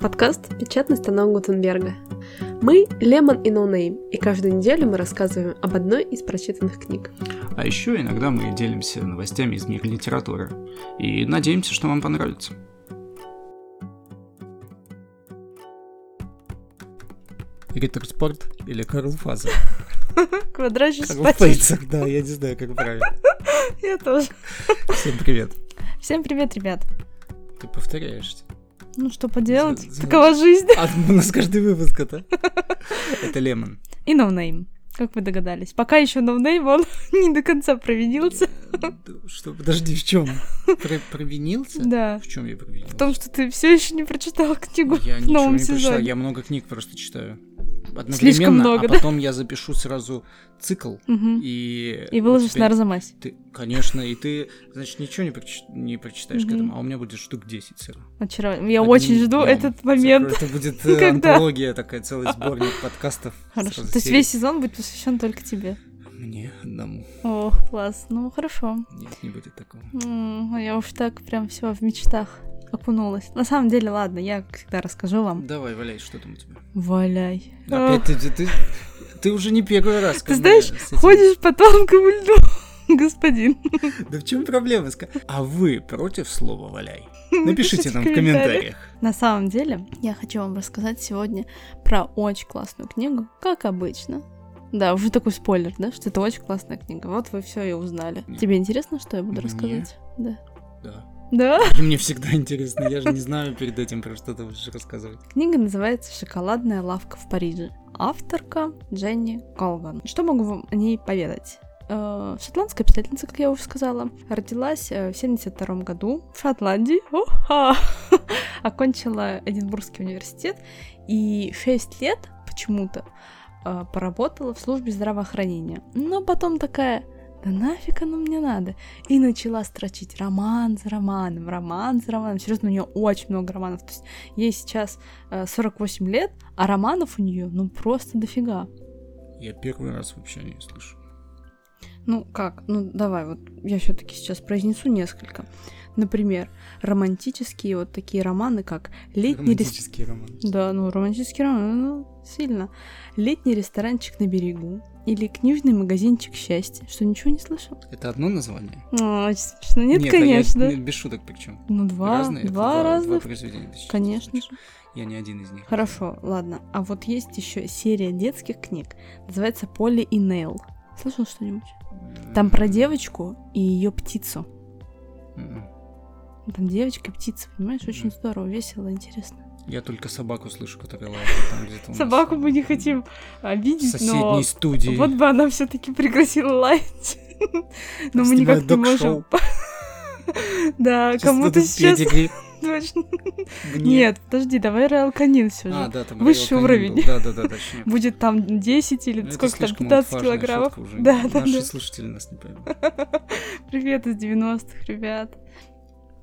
Подкаст «Печатный станок Гутенберга». Мы Лемон и No Name, и каждую неделю мы рассказываем об одной из прочитанных книг. А еще иногда мы делимся новостями из мира литературы. И надеемся, что вам понравится. Ritter Sport или Karl Fazer? Квадратчик Karl Fazer, да, я не знаю, как правильно. Я тоже. Всем привет. Всем привет, ребят. Ты повторяешься. Ну что поделать, за- такова жизнь. А у нас каждый выпуск это. Это Лемон. И No Name, как вы догадались. Пока еще No Name, он не до конца провинился. Что, подожди, в чем? Провинился? Да. В чем я провинился? В том, что ты все еще не прочитал книгу Я в ничего новом не прочитал, я много книг просто читаю. Одновременно, Слишком много, а да? потом я запишу сразу цикл Мгм. и... И выложишь на Арзамасе. Ты, конечно, и ты, значит, ничего не, проч- не прочитаешь к Мгм. этому, а у меня будет штук 10 сразу. Очаровательно. Я Одним очень жду днём. этот момент. Это будет э, Когда? антология такая, целый сборник подкастов. Хорошо. То есть весь сезон будет посвящен только тебе. Мне одному. О, класс. Ну, хорошо. Нет, не будет такого. А Я уж так прям все в мечтах окунулась. На самом деле, ладно, я как всегда расскажу вам. Давай, валяй, что там у тебя? Валяй. Опять ты, ты, ты, ты уже не первый раз. Ты знаешь, Ходишь по тонкому льду, господин. Да в чем проблема? А вы против слова валяй? Напишите нам в комментариях. На самом деле, я хочу вам рассказать сегодня про очень классную книгу, как обычно. Да, уже такой спойлер, да, что это очень классная книга. Вот вы все и узнали. Тебе интересно, что я буду рассказать? Да. Да. Да? И Мне всегда интересно, я же не знаю перед этим, про что ты будешь рассказывать. Книга называется «Шоколадная лавка в Париже». Авторка Дженни Колган. Что могу вам о ней поведать? Э, Шотландская писательница, как я уже сказала, родилась э, в 72 году в Шотландии. О-ха! Окончила Эдинбургский университет и 6 лет почему-то э, поработала в службе здравоохранения. Но потом такая, да нафиг оно мне надо? И начала строчить роман за романом, роман за романом. Серьезно, у нее очень много романов. То есть ей сейчас э, 48 лет, а романов у нее, ну, просто дофига. Я первый раз вообще не слышу. Ну, как? Ну, давай, вот я все таки сейчас произнесу несколько. Например, романтические вот такие романы, как «Летний ресторан». Романтический роман. Да, ну, романтический роман, ну, сильно. «Летний ресторанчик на берегу» или «Книжный магазинчик счастья». Что, ничего не слышал? Это одно название? А, очень смешно. Нет, я конечно. не- без шуток причем. Ну, два, Разные? Два разных. произведения. ты сейчас Конечно же. Я не один из них. Хорошо, ладно. А вот есть еще серия детских книг. Называется Полли и Нейл. Слышал что-нибудь? Там про девочку и ее птицу. Там девочка и птица, понимаешь? Очень здорово, весело, интересно. Я только собаку слышу, которая лает там где-то. Собаку мы не хотим В обидеть, соседней но студии. вот бы она все-таки прекратила лаять. Но мы никак не можем. Да, кому-то сейчас точно. Нет, подожди, давай Роял Канин все А, же. да, там высший уровень. Да, да, да, точнее. Будет там 10 или сколько там, слишком 15 важная килограммов. Да, да, Наши слушатели нас не поймут. Привет из 90-х, ребят.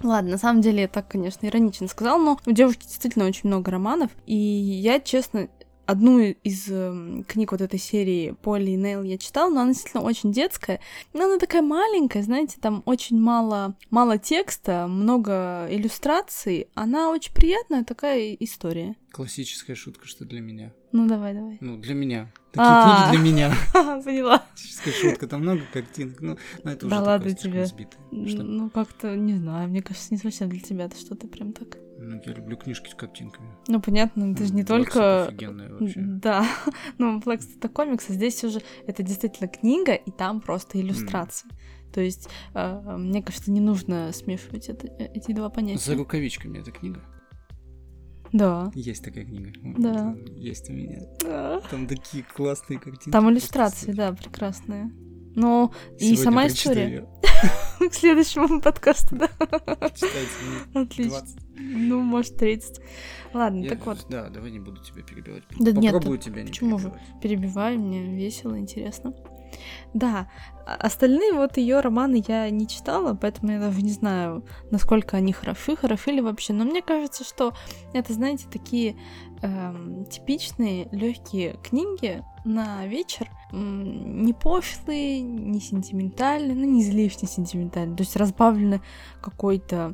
Ладно, на самом деле я так, конечно, иронично сказала, но у девушки действительно очень много романов, и я, честно, одну из эм, книг вот этой серии Полли и Нейл я читала, но она действительно очень детская, но она такая маленькая, знаете, там очень мало, мало текста, много иллюстраций, она очень приятная такая история. Классическая шутка, что для меня. Ну, давай, давай. Ну, для меня. Такие А. книги для меня. Поняла. Классическая шутка, там много картинок. Ну, но это уже Да ладно тебе. Что? Ну, как-то, не знаю, мне кажется, не совсем для тебя это что-то прям так. Ну, я люблю книжки с картинками. Ну, понятно, это же не только... Вообще. Да, ну, Black это комикс, а здесь уже это действительно книга, и там просто иллюстрации. То есть, э, мне кажется, не нужно смешивать это- э, эти два За понятия. рукавичками эта книга. Да. Есть такая книга. Да. э, Есть у меня. Да. Там такие классные картинки. Там иллюстрации, да, прекрасные. Но и сама история. К следующему подкасту, да. мне Отлично. 20. Ну, может, 30. Ладно, Я- так вот, Да, давай не буду тебя перебивать. Да нет, Попробую тебя не почему же? перебивай, мне весело, интересно. Да, а- остальные вот ее романы я не читала, поэтому я даже не знаю, насколько они хороши, хороши ли вообще. Но мне кажется, что это, знаете, такие эм, типичные легкие книги на вечер, не пошлые, не сентиментальные, ну не излишне сентиментальные, то есть разбавлены какой-то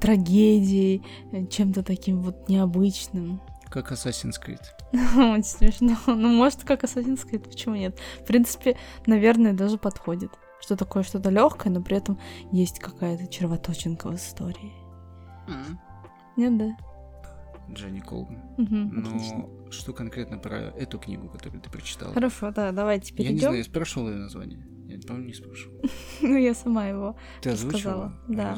трагедией, чем-то таким вот необычным. Как Assassin's Creed. Очень смешно. Ну, может, как Assassin's Creed, почему нет? В принципе, наверное, даже подходит. Что такое что-то легкое, но при этом есть какая-то червоточинка в истории. Нет, да? Дженни Колган. Мгм, отлично. Что конкретно про эту книгу, которую ты прочитала? Хорошо, да, давайте Я не перейдем. знаю, я спрашивал ее название. Я, по-моему, не спрашивал. Ну, я сама его. Ты озвучила? Сказала, А да.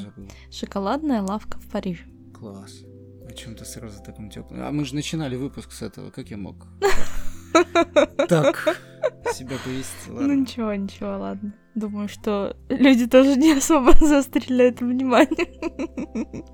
Шоколадная лавка в Париже. Класс. О чем-то сразу таком теплом. А мы же начинали выпуск с этого. Как я мог? Так. Себя повести, Ну ладно. ничего, ничего, ладно. Думаю, что люди тоже не особо заострили на это внимание.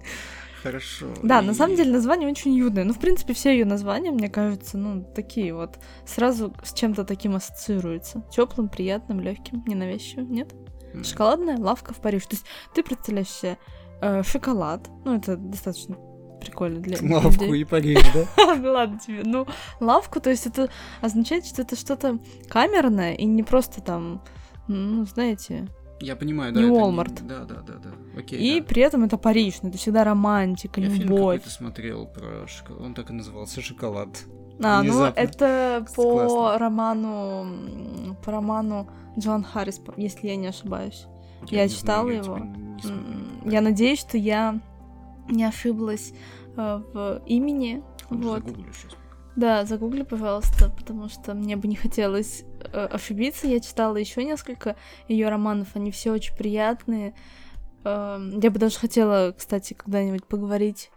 Хорошо. Да, на И- самом деле название очень уютное. Ну, в принципе, все ее названия, мне кажется, ну, такие вот сразу с чем-то таким ассоциируются. Теплым, приятным, легким, ненавязчивым, нет? М. Шоколадная лавка в Париже. То есть ты представляешь себе э, шоколад, ну, это достаточно прикольно для для Лавку людей. и Париж, да? Ну ладно тебе. Ну, лавку, то есть это означает, что это что-то камерное и не просто там, ну, знаете, Я понимаю, да. Не это Walmart. Да, да, да, да. Окей, и да. при этом это Париж, ну, это всегда романтика, Я фильм любовь. какой-то смотрел про шоколад. Он так и назывался «Шоколад». А, ну Внезапно. это по Классно. роману, по роману Джоан Харрис, если я не ошибаюсь. Я не читала знаю, я его. типа не смотрел. М, Я надеюсь, что я не ошиблась э, в имени. Ладно, Вот. щас. Да, загугли, пожалуйста, потому что мне бы не хотелось э, ошибиться. Я читала еще несколько ее романов, они все очень приятные. Эм, я бы даже хотела, кстати, когда-нибудь поговорить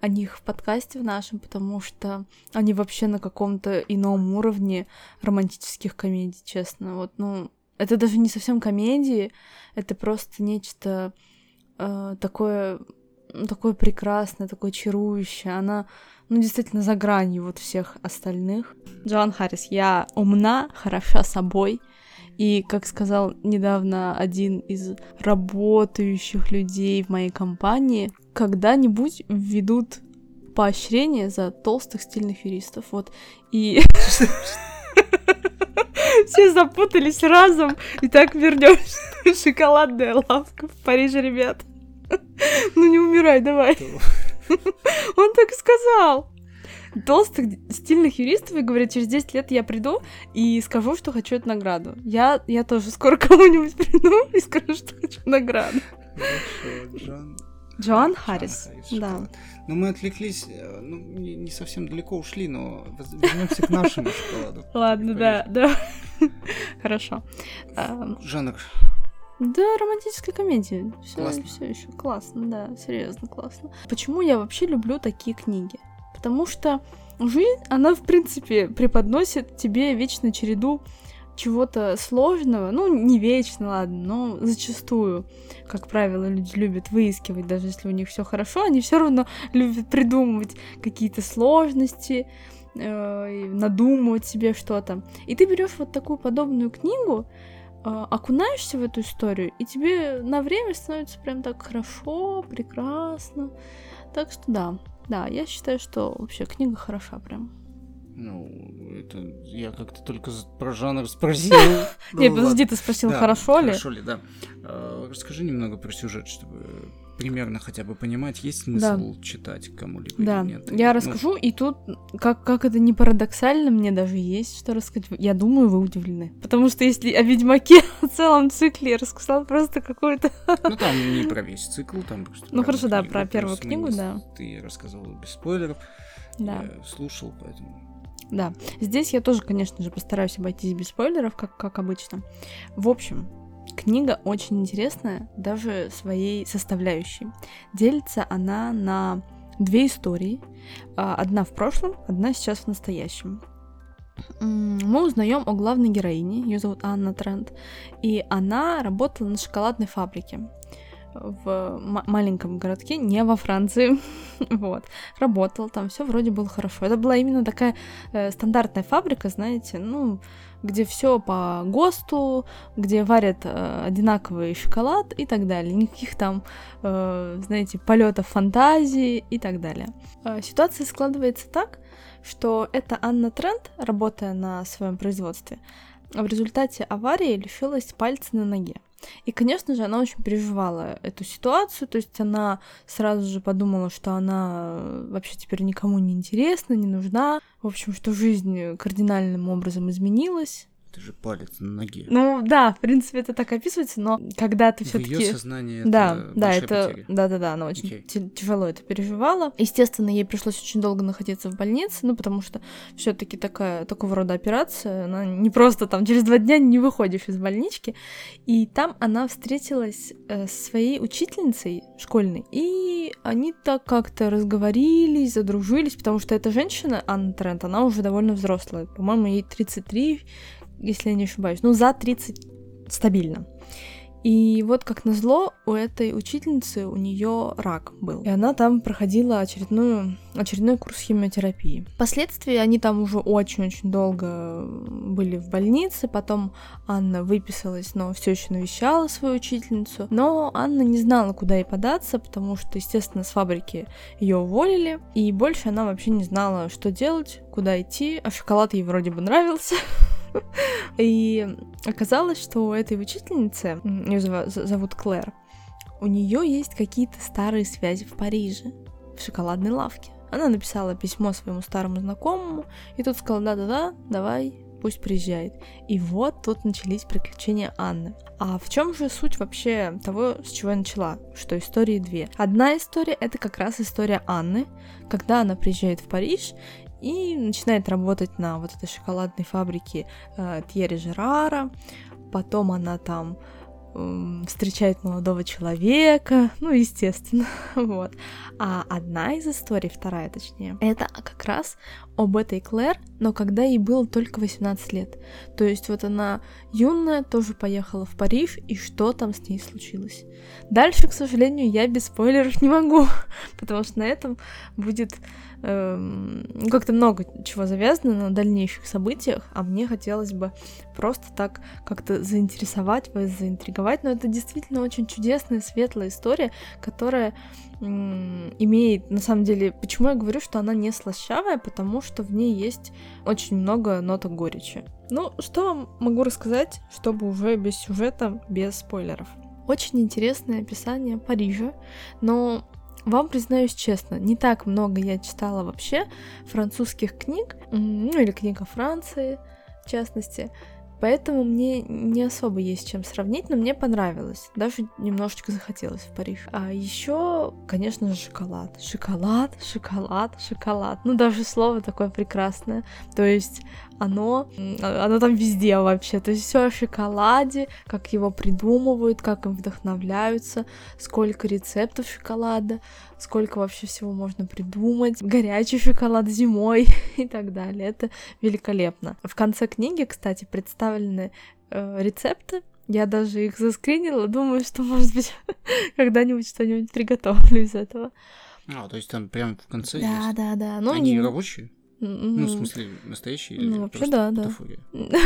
о них в подкасте в нашем, потому что они вообще на каком-то ином уровне романтических комедий, честно. Вот, ну, это даже не совсем комедии, это просто нечто э, такое, такое прекрасное, такое чарующее. Она, ну, действительно, за гранью вот всех остальных. Джоан Харрис, я умна, хороша собой. И, как сказал недавно один из работающих людей в моей компании, когда-нибудь введут поощрение за толстых стильных юристов. Вот. И все запутались разом. И так вернемся. Шоколадная лавка в Париже, ребят. Ну не умирай, давай. Он так и сказал. Толстых стильных юристов и говорит, через 10 лет я приду и скажу, что хочу эту награду. Я, я тоже скоро кому-нибудь приду и скажу, что хочу награду. Джон. Джоан Харрис, да. шоколад. Ну, мы отвлеклись, э, ну, не, не совсем далеко ушли, но вернемся к нашему шоколаду. Ладно, да, да. Хорошо. Жанр. Да, романтическая комедия. Все, Классно. все еще классно, да, серьезно классно. Почему я вообще люблю такие книги? Потому что жизнь, она, в принципе, преподносит тебе вечно череду чего-то сложного, ну, не вечно, ладно, но зачастую, как правило, люди любят выискивать, даже если у них все хорошо, они все равно любят придумывать какие-то сложности, э, надумывать себе что-то. И ты берешь вот такую подобную книгу, окунаешься в эту историю, и тебе на время становится прям так хорошо, прекрасно. Так что да, да, я считаю, что вообще книга хороша прям. Ну, это я как-то только про жанр спросил. Ну, Не, ладно. подожди, ты спросил, хорошо ли? Хорошо ли, да. А, Расскажи немного про сюжет, чтобы примерно хотя бы понимать, есть смысл читать кому-либо Да, или нет. я Ну, расскажу, и тут, как, как это не парадоксально, мне даже есть что рассказать. Я думаю, вы удивлены. Потому что если о Ведьмаке в целом цикле я рассказала просто какую-то... Ну, там не про весь цикл, там просто... Ну, хорошо, да, про первую книгу, да. Ты рассказывала без спойлеров. Да. Слушал, поэтому... Да, здесь я тоже, конечно же, постараюсь обойтись без спойлеров, как, как обычно. В общем, книга очень интересная, даже своей составляющей. Делится она на две истории. А, Одна в прошлом, одна сейчас в настоящем. Мы узнаем о главной героине, ее зовут Анна Трент, и она работала на шоколадной фабрике в маленьком городке, не во Франции. вот. Работала там, все вроде было хорошо. Это была именно такая э, стандартная фабрика, знаете, ну, где все по ГОСТу, где варят э, одинаковый шоколад и так далее. Никаких там, э, знаете, полетов фантазии и так далее. Э, ситуация складывается так, что эта Анна Трент, работая на своем производстве, в результате аварии лишилась пальца на ноге. И, конечно же, она очень переживала эту ситуацию, то есть она сразу же подумала, что она вообще теперь никому не интересна, не нужна, в общем, что жизнь кардинальным образом изменилась, это же палец на ноге. Ну да, в принципе, это так описывается, но когда ты все-таки. Ее сознание да, это да, это потеря. да, да, да, она очень okay. тяжело это переживала. Естественно, ей пришлось очень долго находиться в больнице, ну потому что все-таки такая такого рода операция, она не просто там через два дня не выходишь из больнички, и там она встретилась э, со своей учительницей школьной, и они так как-то разговорились, задружились, потому что эта женщина Анна Трент, она уже довольно взрослая, по-моему, ей 33 если я не ошибаюсь. Ну, за 30 стабильно. И вот как назло, у этой учительницы у нее рак был. И она там проходила очередную, очередной курс химиотерапии. Впоследствии они там уже очень-очень долго были в больнице. Потом Анна выписалась, но все еще навещала свою учительницу. Но Анна не знала, куда ей податься, потому что, естественно, с фабрики ее уволили. И больше она вообще не знала, что делать, куда идти. А шоколад ей вроде бы нравился. И оказалось, что у этой учительницы, ее зовут Клэр, у нее есть какие-то старые связи в Париже, в шоколадной лавке. Она написала письмо своему старому знакомому, и тот сказал, да-да-да, давай, пусть приезжает. И вот тут начались приключения Анны. А в чем же суть вообще того, с чего я начала? Что истории две. Одна история — это как раз история Анны, когда она приезжает в Париж, и начинает работать на вот этой шоколадной фабрике э, Тьерри Жерара. Потом она там э, встречает молодого человека, ну, естественно, вот. А одна из историй, вторая точнее, это как раз об этой Клэр, но когда ей было только 18 лет. То есть вот она юная, тоже поехала в Париж, и что там с ней случилось. Дальше, к сожалению, я без спойлеров не могу, потому что на этом будет Эм, как-то много чего завязано на дальнейших событиях, а мне хотелось бы просто так как-то заинтересовать вас, заинтриговать. Но это действительно очень чудесная, светлая история, которая имеет, на самом деле, почему я говорю, что она не слащавая, потому что в ней есть очень много ноток горечи. Ну, что вам могу рассказать, чтобы уже без сюжета, без спойлеров? Очень интересное описание Парижа, но вам признаюсь честно, не так много я читала вообще французских книг, ну или книг о Франции, в частности. Поэтому мне не особо есть чем сравнить, но мне понравилось. Даже немножечко захотелось в Париж. А еще, конечно же, шоколад. Шоколад, шоколад, шоколад. Ну, даже слово такое прекрасное. То есть оно, оно там везде вообще. То есть все о шоколаде, как его придумывают, как им вдохновляются, сколько рецептов шоколада, сколько вообще всего можно придумать. Горячий шоколад зимой и так далее. Это великолепно. В конце книги, кстати, представлены э, рецепты. Я даже их заскринила, думаю, что, может быть, когда-нибудь что-нибудь приготовлю из этого. А, то есть там прям в конце да, есть? Да, да, да. Они не... рабочие? Ну, в смысле, настоящие? Ну, вообще, да, да.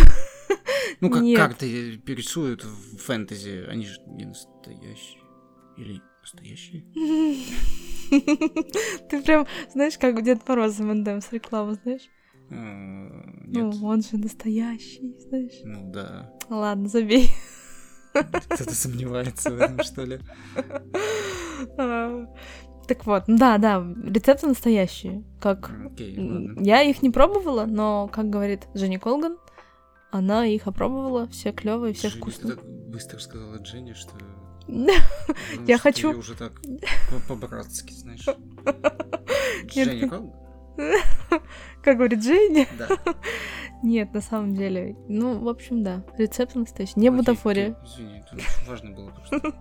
Ну, как карты перерисуют в фэнтези, они же не настоящие. Или настоящие? Ты прям, знаешь, как у Дед Мороз с рекламу, знаешь? А, ну, он же настоящий, знаешь? Ну, да. Ладно, забей. Кто-то сомневается в этом, что ли? А, так вот, да, да, рецепты настоящие. Как okay, я их не пробовала, но, как говорит Женя Колган, она их опробовала, все клевые, все вкусные. Ты так быстро сказала Дженни, что я хочу... уже так по-братски, знаешь. Женя? Как говорит Дженни? Да. Нет, на самом деле. Ну, в общем, да. Рецепт настоящий. Не бутафория. Извини, это важно было просто.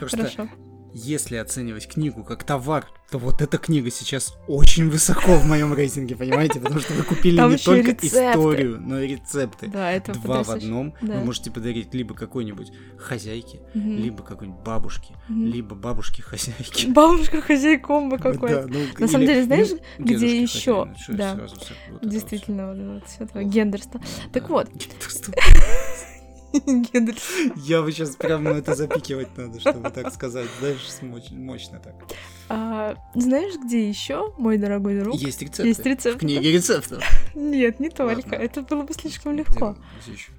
Хорошо если оценивать книгу как товар, то вот эта книга сейчас очень высоко в моем рейтинге, понимаете? Потому что вы купили Там не только рецепты. историю, но и рецепты. Да, это Два в одном. Да. Вы можете подарить либо какой-нибудь хозяйке, угу. либо какой-нибудь бабушке, угу. либо бабушке-хозяйке. Бабушка хозяйкомба какой-то. Да, ну, На самом деле, знаешь, ну, где еще? Да. Сразу, вот Действительно, вот, вот все твое гендерство. Да, так вот. Гендерство. Я бы сейчас прям на это запикивать надо, чтобы так сказать. Знаешь, мощно так. А, знаешь, где еще, мой дорогой друг? Есть рецепты. Есть рецепты. В книге рецептов. Нет, не только. Ладно. Это было бы слишком легко. Еще?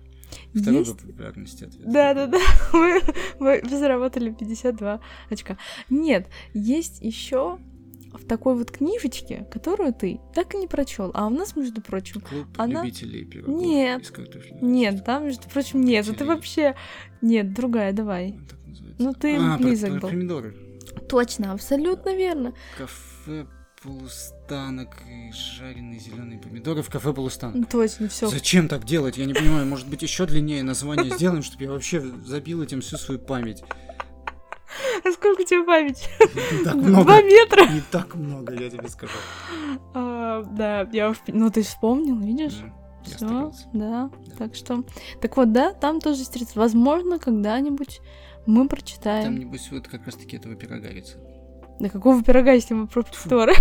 Второй Есть- по популярности ответ. Да, да, да. Мы, мы заработали 52 очка. Нет, есть еще в такой вот книжечке, которую ты так и не прочел. А у нас, между прочим, Клуб Она- любителей пирогов Нет. нет, там, между прочим, нет. Это Любителей. вообще... Нет, другая, давай. Называется. Ну, ты а, про- близок про был. помидоры. Точно, абсолютно верно. Кафе полустанок и жареные зеленые помидоры в кафе полустанок. Ну, Точно, все. Зачем так делать? Я не понимаю. Может быть, еще длиннее название сделаем, чтобы я вообще забил этим всю свою память. А сколько у тебя память? Два метра. Не так много, я тебе скажу. А, да, я уж... Ну, ты вспомнил, видишь? Все, да. Так что... Так вот, да, там тоже рецепт. Возможно, когда-нибудь мы Там, прочитаем. небось, вот как раз-таки этого пирога рецепт. Да какого пирога, если мы про повторы?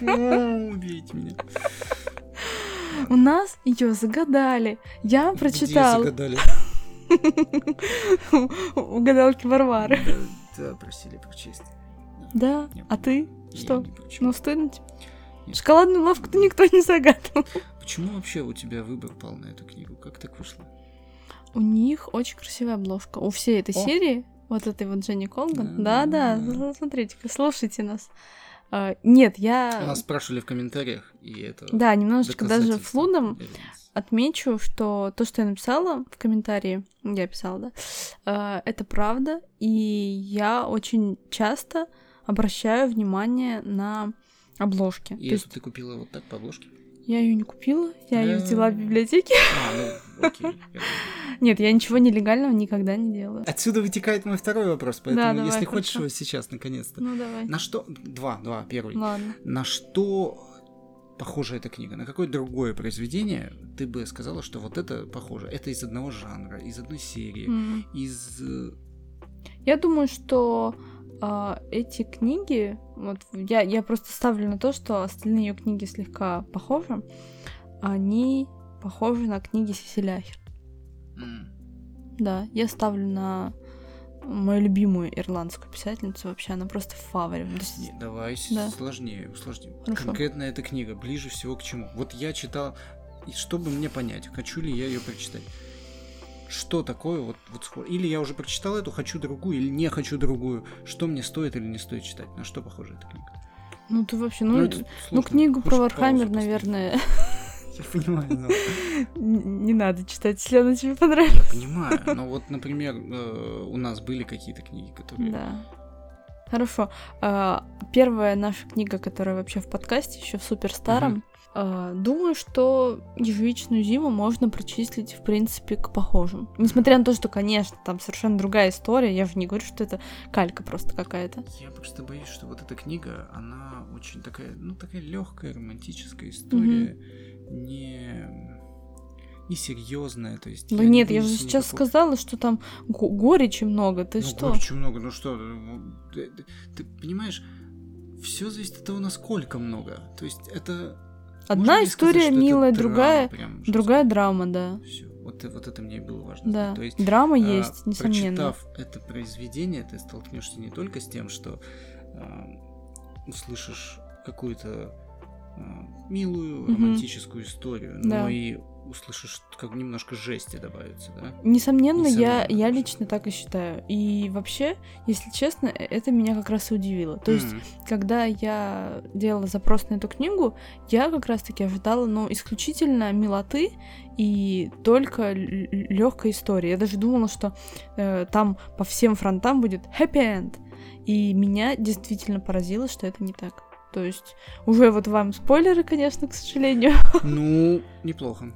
Убейте меня. У нас ее загадали. Я Где прочитала. загадали? У гадалки Варвары. Да, просили прочесть. Да, а ты? Что? Ну, стыдно тебе? Нет. Шоколадную лавку-то никто не загадывал. Почему вообще у тебя выбор пал на эту книгу? Как так вышло? У них очень красивая обложка. У всей этой О. серии, вот этой вот Дженни Колган. Да. Да-да, смотрите-ка, слушайте нас. А, Нет, я... Нас спрашивали в комментариях, и это Да, немножечко даже флудом отмечу, что то, что я написала в комментарии, я писала, да, э, это правда, и я очень часто обращаю внимание на обложки. И то эту есть ты купила вот так по обложке? Я ее не купила, я ее взяла в библиотеке. А, ну, окей. Нет, я ничего нелегального никогда не делаю. Отсюда вытекает мой второй вопрос, поэтому, давай, если хочешь хорошо. сейчас, наконец-то. Ну давай. На что... Два, два, первый. Ладно. На что похожа эта книга? На какое другое произведение ты бы сказала, что вот это похоже? Это из одного жанра, из одной серии, из... э, Я думаю, что а, эти книги, вот я, я просто ставлю на то, что остальные ее книги слегка похожи, они похожи на книги Сесиляхер. м, Да, я ставлю на мою любимую ирландскую писательницу вообще, она просто. То есть- давай Да. сложнее, усложним. Хорошо. Конкретно эта книга ближе всего к чему? Вот я читал, чтобы мне понять, хочу ли я ее прочитать. Что такое вот, вот Или я уже прочитал эту, хочу другую, или не хочу другую. Что мне стоит или не стоит читать? На что похожа эта книга? Ну, ты вообще, ну, ну, сложно. книгу про Warhammer, наверное, Я понимаю, но... не надо читать, если она тебе понравилась. Я понимаю, но вот, например, э, у нас были какие-то книги, которые... Да. Хорошо. А, Первая наша книга, которая вообще в подкасте, еще в супер старом. А, Думаю, что ежевичную зиму можно причислить, в принципе, к похожим. Несмотря на то, что, конечно, там совершенно другая история, я же не говорю, что это калька просто какая-то. Я просто боюсь, что вот эта книга, она очень такая, ну, такая легкая, романтическая история, не, не серьезная, то есть. Да я не нет, я вижу же сейчас никакого- сказала, что там го- горечи много. Ты ну, что? горечи много, ну что, ты, ты- ты понимаешь, все зависит от того, насколько много. То есть это. Одна можно сказать, история это милая, другая, прям другая драма, да. Все, вот, вот это мне было важно. Да. знать. То есть Драма А, есть, несомненно. Прочитав это произведение, ты столкнешься не только с тем, что а, услышишь какую-то а, милую романтическую историю, Да. но и услышишь, как немножко жести добавится, да? Несомненно, я, я лично так и считаю. И вообще, если честно, э- это меня как раз и удивило. То есть, М, когда я делала запрос на эту книгу, я как раз-таки ожидала, ну, исключительно милоты и только легкой истории. Я даже думала, что э, там по всем фронтам будет happy end. И меня действительно поразило, что это не так. То есть, уже вот вам спойлеры, конечно, к сожалению. Ну, неплохо.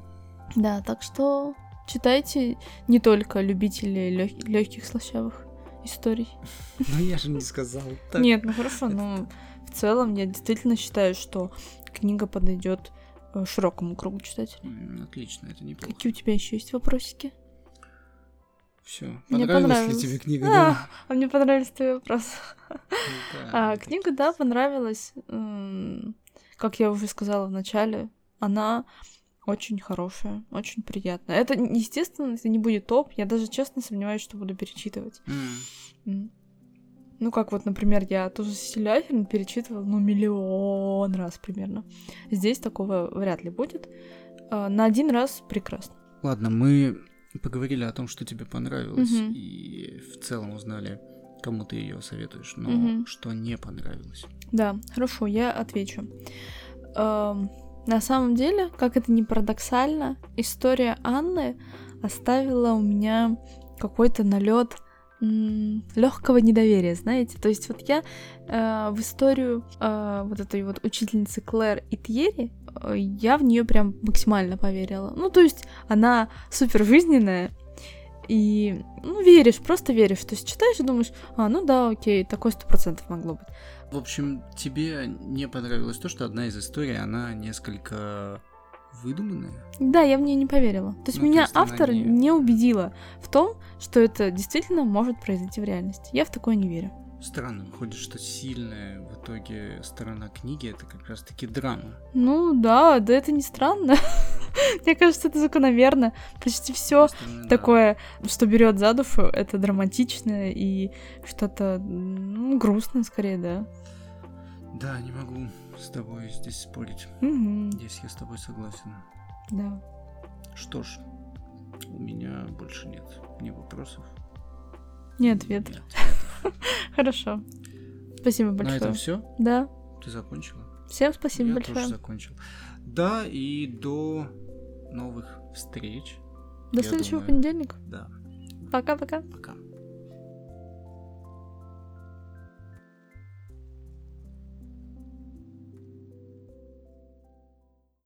Да, так что читайте не только любители легких слащавых историй. Но я же не сказал. Так, Нет, ну хорошо, но в целом я действительно считаю, что книга подойдет э, широкому кругу читателей. Отлично, это неплохо. Какие у тебя еще есть вопросики? Все. Мне Понравилась ли тебе книга? А, да? а мне понравились твои вопросы. Да, А, книга, да, понравилась. Как я уже сказала в начале, она очень хорошая, очень приятная. Это, естественно, это не будет топ. Я даже честно сомневаюсь, что буду перечитывать. М. Ну, как вот, например, я тоже Селяхин перечитывала, ну, миллион раз примерно. Здесь такого вряд ли будет. А, На один раз прекрасно. Ладно, мы поговорили о том, что тебе понравилось, Мгм. и в целом узнали, кому ты ее советуешь, но Мгм. что не понравилось. Да, хорошо, я отвечу. Эм, на самом деле, как это ни парадоксально, история Анны оставила у меня какой-то налет легкого недоверия, знаете. То есть вот я э, в историю э, вот этой вот учительницы Клэр и Тьерри, э, я в нее прям максимально поверила. Ну, то есть она супер жизненная, и, ну, веришь, просто веришь. То есть читаешь и думаешь, а, ну да, окей, такое сто процентов могло быть. В общем, тебе не понравилось то, что одна из историй, она несколько выдуманная? Да, я в нее не поверила. То есть Ну, то меня есть она автор не- не... убедила в том, что это действительно может произойти в реальности. Я в такое не верю. Странно, выходит, что сильная в итоге сторона книги это как раз-таки драма. Ну да, да это не странно. Мне кажется, это закономерно. Почти все да. такое, что берет за душу, это драматичное и что-то ну, грустное скорее, да. Да, не могу с тобой здесь спорить. Мгм, Здесь я с тобой согласен. да. Что ж, у меня больше нет ни вопросов. Не ответ. ни ответов. Хорошо. Спасибо На большое. этом все? Да. Ты закончила? Всем спасибо я большое. тоже закончил. Да, и до новых встреч. До я следующего думаю. понедельника. Да, Пока-пока. пока.